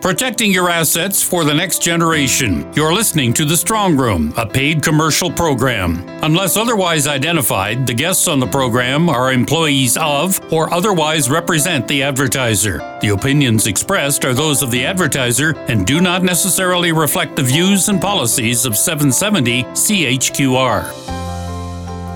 protecting your assets for the next generation. You're listening to The Strong Room, a paid commercial program. Unless otherwise identified, the guests on the program are employees of or otherwise represent the advertiser. The opinions expressed are those of the advertiser and do not necessarily reflect the views and policies of 770 CHQR.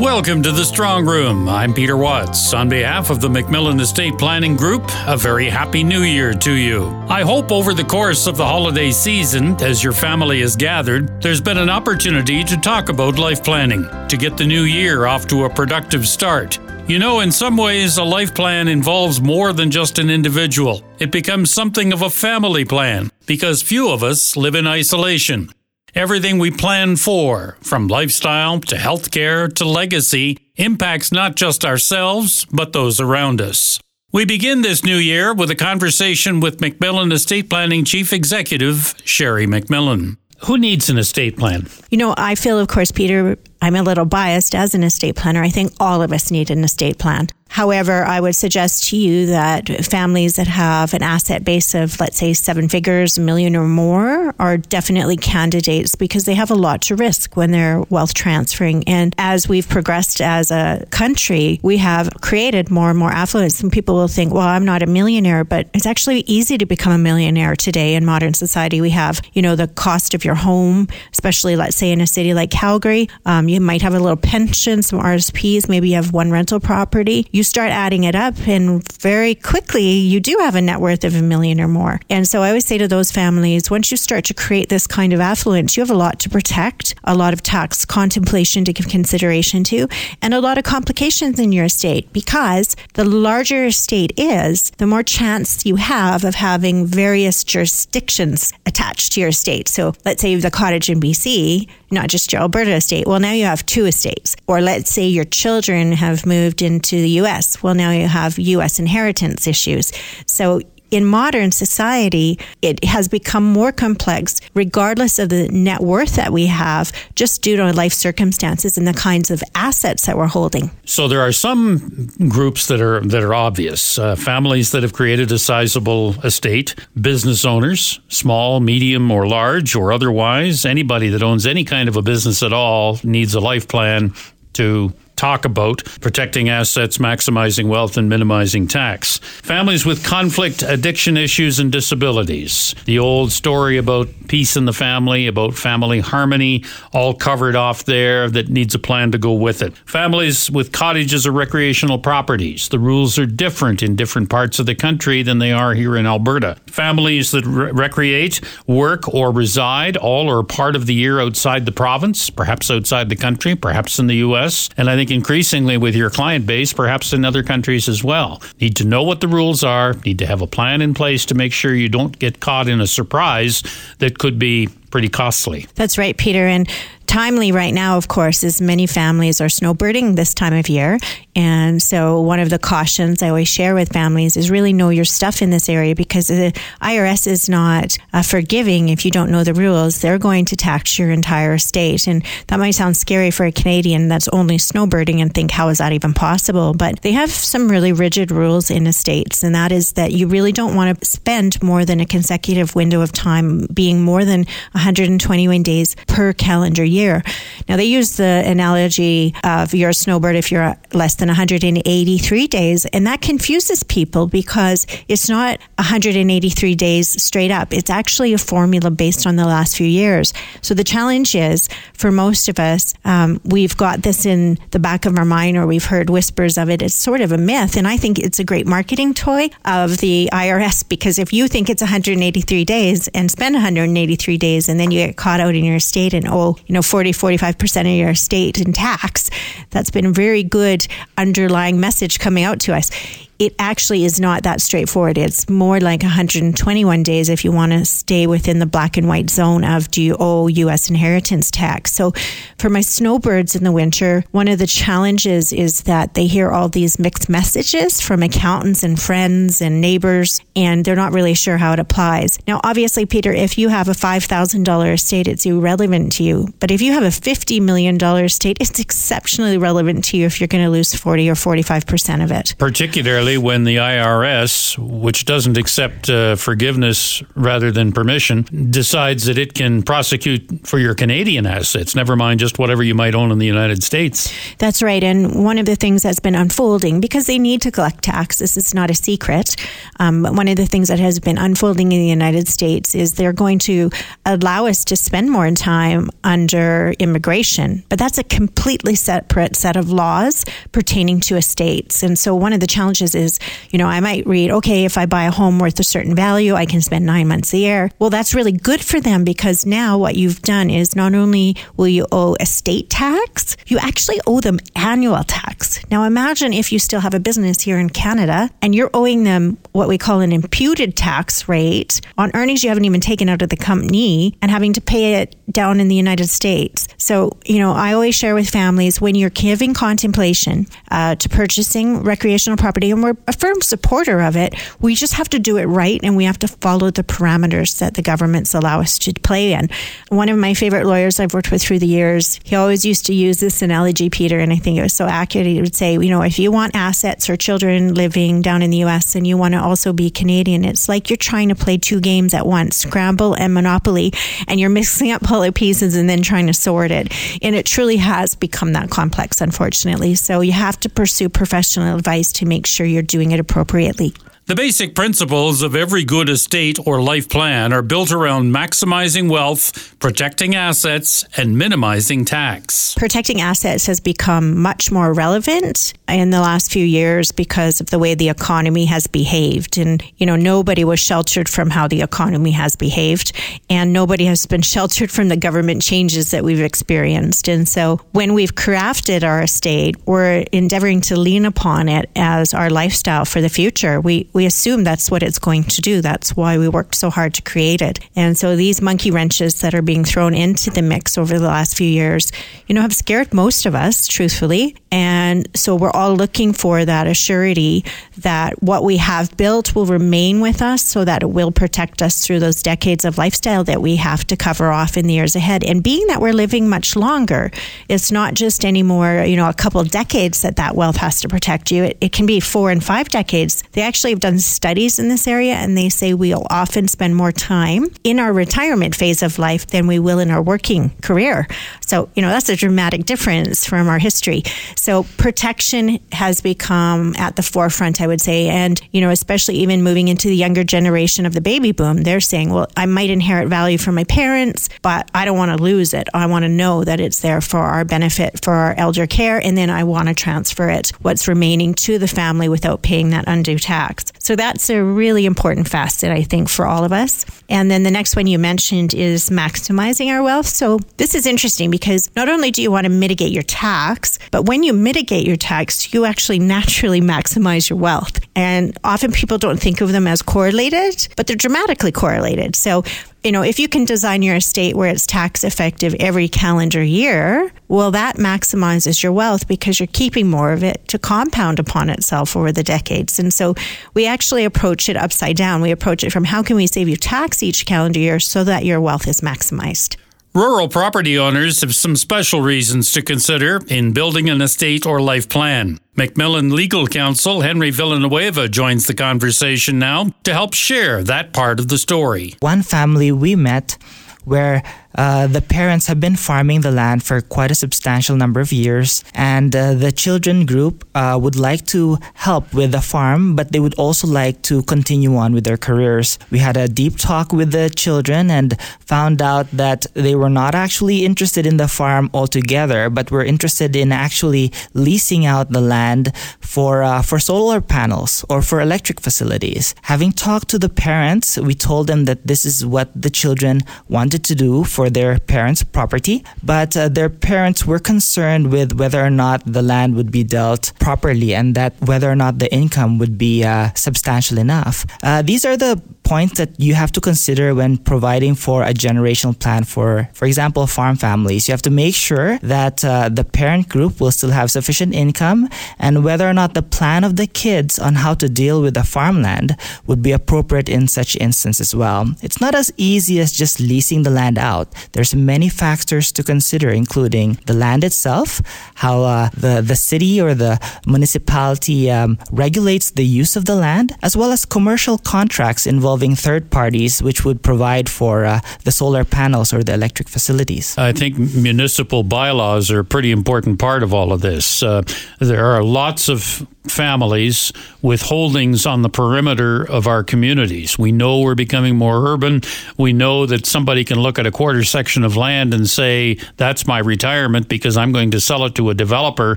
Welcome to the Strong Room. I'm Peter Watts. On behalf of the MacMillan Estate Planning Group, a very happy new year to you. I hope over the course of the holiday season, as your family is gathered, there's been an opportunity to talk about life planning, to get the new year off to a productive start. You know, in some ways, a life plan involves more than just an individual. It becomes something of a family plan because few of us live in isolation. Everything we plan for, from lifestyle to healthcare to legacy, impacts not just ourselves, but those around us. We begin this new year with a conversation with MacMillan Estate Planning Chief Executive Sherri MacMillan. Who needs an estate plan? You know, I feel, of course, Peter, I'm a little biased as an estate planner. I think all of us need an estate plan. However, I would suggest to you that families that have an asset base of, let's say, seven figures, a million or more, are definitely candidates because they have a lot to risk when they're wealth transferring. And as we've progressed as a country, we have created more and more affluence. And people will think, well, I'm not a millionaire, but it's actually easy to become a millionaire today in modern society. We have, you know, the cost of your home, especially, let's say, in a city like Calgary. Um, you might have a little pension, some RSPs, maybe you have one rental property. You start adding it up, and very quickly you do have a net worth of a million or more. And so I always say to those families, once you start to create this kind of affluence, you have a lot to protect, a lot of tax contemplation to give consideration to, and a lot of complications in your estate because the larger your estate is, the more chance you have of having various jurisdictions attached to your estate. So let's say you have the cottage in BC, not just your Alberta estate. Well, now you have two estates. Or let's say your children have moved into the US. Well, now you have US inheritance issues. So in modern society, it has become more complex, regardless of the net worth that we have, just due to life circumstances and the kinds of assets that we're holding. So there are some groups that are that are obvious: uh, families that have created a sizable estate, business owners, small, medium, or large, or otherwise. Anybody that owns any kind of a business at all needs a life plan to talk about protecting assets, maximizing wealth, and minimizing tax. Families with conflict, addiction issues, and disabilities. The old story about peace in the family, about family harmony, all covered off there that needs a plan to go with it. Families with cottages or recreational properties. The rules are different in different parts of the country than they are here in Alberta. Families that re- recreate, work, or reside all or part of the year outside the province, perhaps outside the country, perhaps in the U.S. And I think increasingly with your client base, perhaps in other countries as well. Need to know what the rules are, need to have a plan in place to make sure you don't get caught in a surprise that could be pretty costly. That's right, Peter. And timely right now, of course, is many families are snowbirding this time of year. And so one of the cautions I always share with families is really know your stuff in this area because the IRS is not uh, forgiving if you don't know the rules. They're going to tax your entire estate. And that might sound scary for a Canadian that's only snowbirding and think, how is that even possible? But they have some really rigid rules in estates. And that is that you really don't want to spend more than a consecutive window of time being more than 121 days per calendar year. Now, they use the analogy of you're a snowbird if you're less than 183 days, and that confuses people because it's not 183 days straight up. It's actually a formula based on the last few years. So the challenge is for most of us, um, we've got this in the back of our mind or we've heard whispers of it. It's sort of a myth, and I think it's a great marketing toy of the IRS because if you think it's 183 days and spend 183 days and then you get caught out in your state and owe, you know, 40, 45% of your state in tax. That's been very good underlying message coming out to us it actually is not that straightforward. It's more like 121 days if you want to stay within the black and white zone of do you owe U.S. inheritance tax. So for my snowbirds in the winter, one of the challenges is that they hear all these mixed messages from accountants and friends and neighbors, and they're not really sure how it applies. Now, obviously, Peter, if you have a $5,000 estate, it's irrelevant to you. But if you have a $50 million estate, it's exceptionally relevant to you if you're going to lose 40 or 45% of it. Particularly particularly when the IRS, which doesn't accept uh, forgiveness rather than permission, decides that it can prosecute for your Canadian assets, never mind just whatever you might own in the United States. That's right. And one of the things that's been unfolding, because they need to collect taxes, it's not a secret. Um, one of the things that has been unfolding in the United States is they're going to allow us to spend more time under immigration. But that's a completely separate set of laws pertaining to estates. And so one of the challenges is, you know, I might read, okay, if I buy a home worth a certain value, I can spend nine months a year. Well, that's really good for them because now what you've done is not only will you owe estate tax, you actually owe them annual tax. Now imagine if you still have a business here in Canada and you're owing them what we call an imputed tax rate on earnings you haven't even taken out of the company and having to pay it down in the United States. So, you know, I always share with families when you're giving contemplation uh, to purchasing recreational property, and we're a firm supporter of it, we just have to do it right and we have to follow the parameters that the governments allow us to play in. One of my favorite lawyers I've worked with through the years, he always used to use this analogy, Peter, and I think it was so accurate. He would say, you know, if you want assets or children living down in the US and you want to also be Canadian, it's like you're trying to play two games at once, Scrabble and Monopoly, and you're mixing up all the pieces and then trying to sort it. And it truly has become that complex, unfortunately. So you have to pursue professional advice to make sure you're doing it appropriately. The basic principles of every good estate or life plan are built around maximizing wealth, protecting assets, and minimizing tax. Protecting assets has become much more relevant in the last few years because of the way the economy has behaved. And, you know, nobody was sheltered from how the economy has behaved, and nobody has been sheltered from the government changes that we've experienced. And so when we've crafted our estate, we're endeavoring to lean upon it as our lifestyle for the future. We, we assume that's what it's going to do. That's why we worked so hard to create it. And so these monkey wrenches that are being thrown into the mix over the last few years, you know, have scared most of us, truthfully. And so we're all looking for that assurity that what we have built will remain with us so that it will protect us through those decades of lifestyle that we have to cover off in the years ahead. And being that we're living much longer, it's not just anymore, you know, a couple decades that that wealth has to protect you. It, it can be four and five decades. They actually have done studies in this area and they say we'll often spend more time in our retirement phase of life than we will in our working career. So, you know, that's a dramatic difference from our history. So, protection has become at the forefront, I would say. And, you know, especially even moving into the younger generation of the baby boom, they're saying, well, I might inherit value from my parents, but I don't want to lose it. I want to know that it's there for our benefit, for our elder care, and then I want to transfer it, what's remaining to the family without paying that undue tax. So that's a really important facet, I think, for all of us. And then the next one you mentioned is maximizing our wealth. So this is interesting because not only do you want to mitigate your tax, but when you mitigate your tax, you actually naturally maximize your wealth. And often people don't think of them as correlated, but they're dramatically correlated. So you know, if you can design your estate where it's tax effective every calendar year, well, that maximizes your wealth because you're keeping more of it to compound upon itself over the decades. And so we actually approach it upside down. We approach it from how can we save you tax each calendar year so that your wealth is maximized. Rural property owners have some special reasons to consider in building an estate or life plan. MacMillan legal counsel Henry Villanueva joins the conversation now to help share that part of the story. One family we met where uh, the parents have been farming the land for quite a substantial number of years, and uh, the children group uh, would like to help with the farm, but they would also like to continue on with their careers. We had a deep talk with the children and found out that they were not actually interested in the farm altogether, but were interested in actually leasing out the land for uh, for solar panels or for electric facilities. Having talked to the parents, we told them that this is what the children wanted to do for for their parents' property, but uh, their parents were concerned with whether or not the land would be dealt properly and that whether or not the income would be uh, substantial enough. Uh, these are the points that you have to consider when providing for a generational plan for, for example, farm families. You have to make sure that uh, the parent group will still have sufficient income and whether or not the plan of the kids on how to deal with the farmland would be appropriate in such instance as well. It's not as easy as just leasing the land out. There's many factors to consider, including the land itself, how uh, the, the city or the municipality um, regulates the use of the land, as well as commercial contracts involving third parties, which would provide for uh, the solar panels or the electric facilities. I think municipal bylaws are a pretty important part of all of this. Uh, there are lots of families with holdings on the perimeter of our communities. We know we're becoming more urban. We know that somebody can look at a quarter section of land and say, that's my retirement because I'm going to sell it to a developer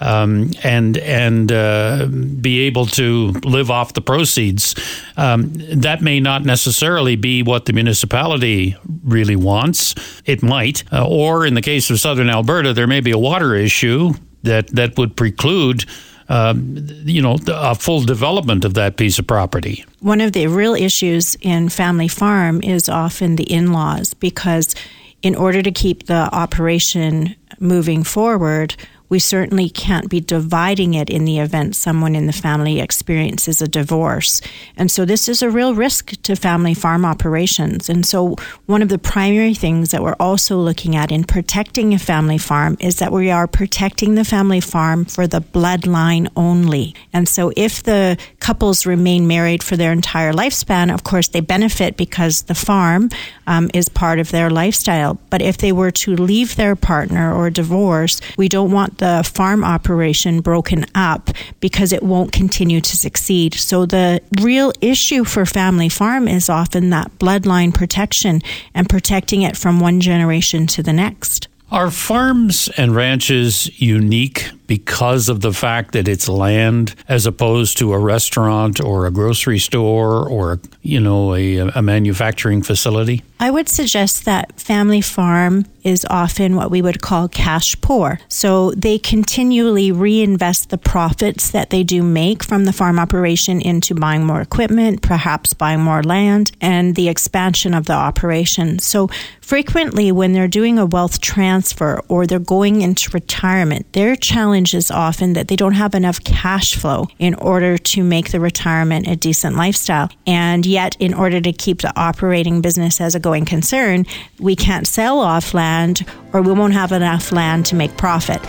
um, and and uh, be able to live off the proceeds. Um, that may not necessarily be what the municipality really wants. It might, uh, or in the case of southern Alberta, there may be a water issue that that would preclude um, you know, a full development of that piece of property. One of the real issues in family farm is often the in laws because, in order to keep the operation moving forward, we certainly can't be dividing it in the event someone in the family experiences a divorce. And so this is a real risk to family farm operations. And so one of the primary things that we're also looking at in protecting a family farm is that we are protecting the family farm for the bloodline only. And so if the couples remain married for their entire lifespan, of course they benefit because the farm um, is part of their lifestyle. But if they were to leave their partner or divorce, we don't want the farm operation broken up because it won't continue to succeed. So the real issue for family farm is often that bloodline protection and protecting it from one generation to the next. Are farms and ranches unique because of the fact that it's land as opposed to a restaurant or a grocery store or you know a, a manufacturing facility? I would suggest that family farm is often what we would call cash poor. So they continually reinvest the profits that they do make from the farm operation into buying more equipment, perhaps buying more land, and the expansion of the operation. So frequently, when they're doing a wealth transfer or they're going into retirement, their challenge is often that they don't have enough cash flow in order to make the retirement a decent lifestyle. And yet, in order to keep the operating business as a going concern, we can't sell off land or we won't have enough land to make profit.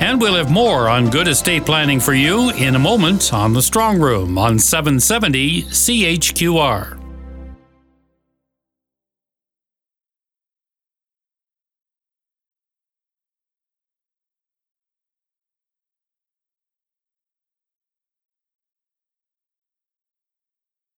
And we'll have more on good estate planning for you in a moment on the Strong Room on 770 CHQR.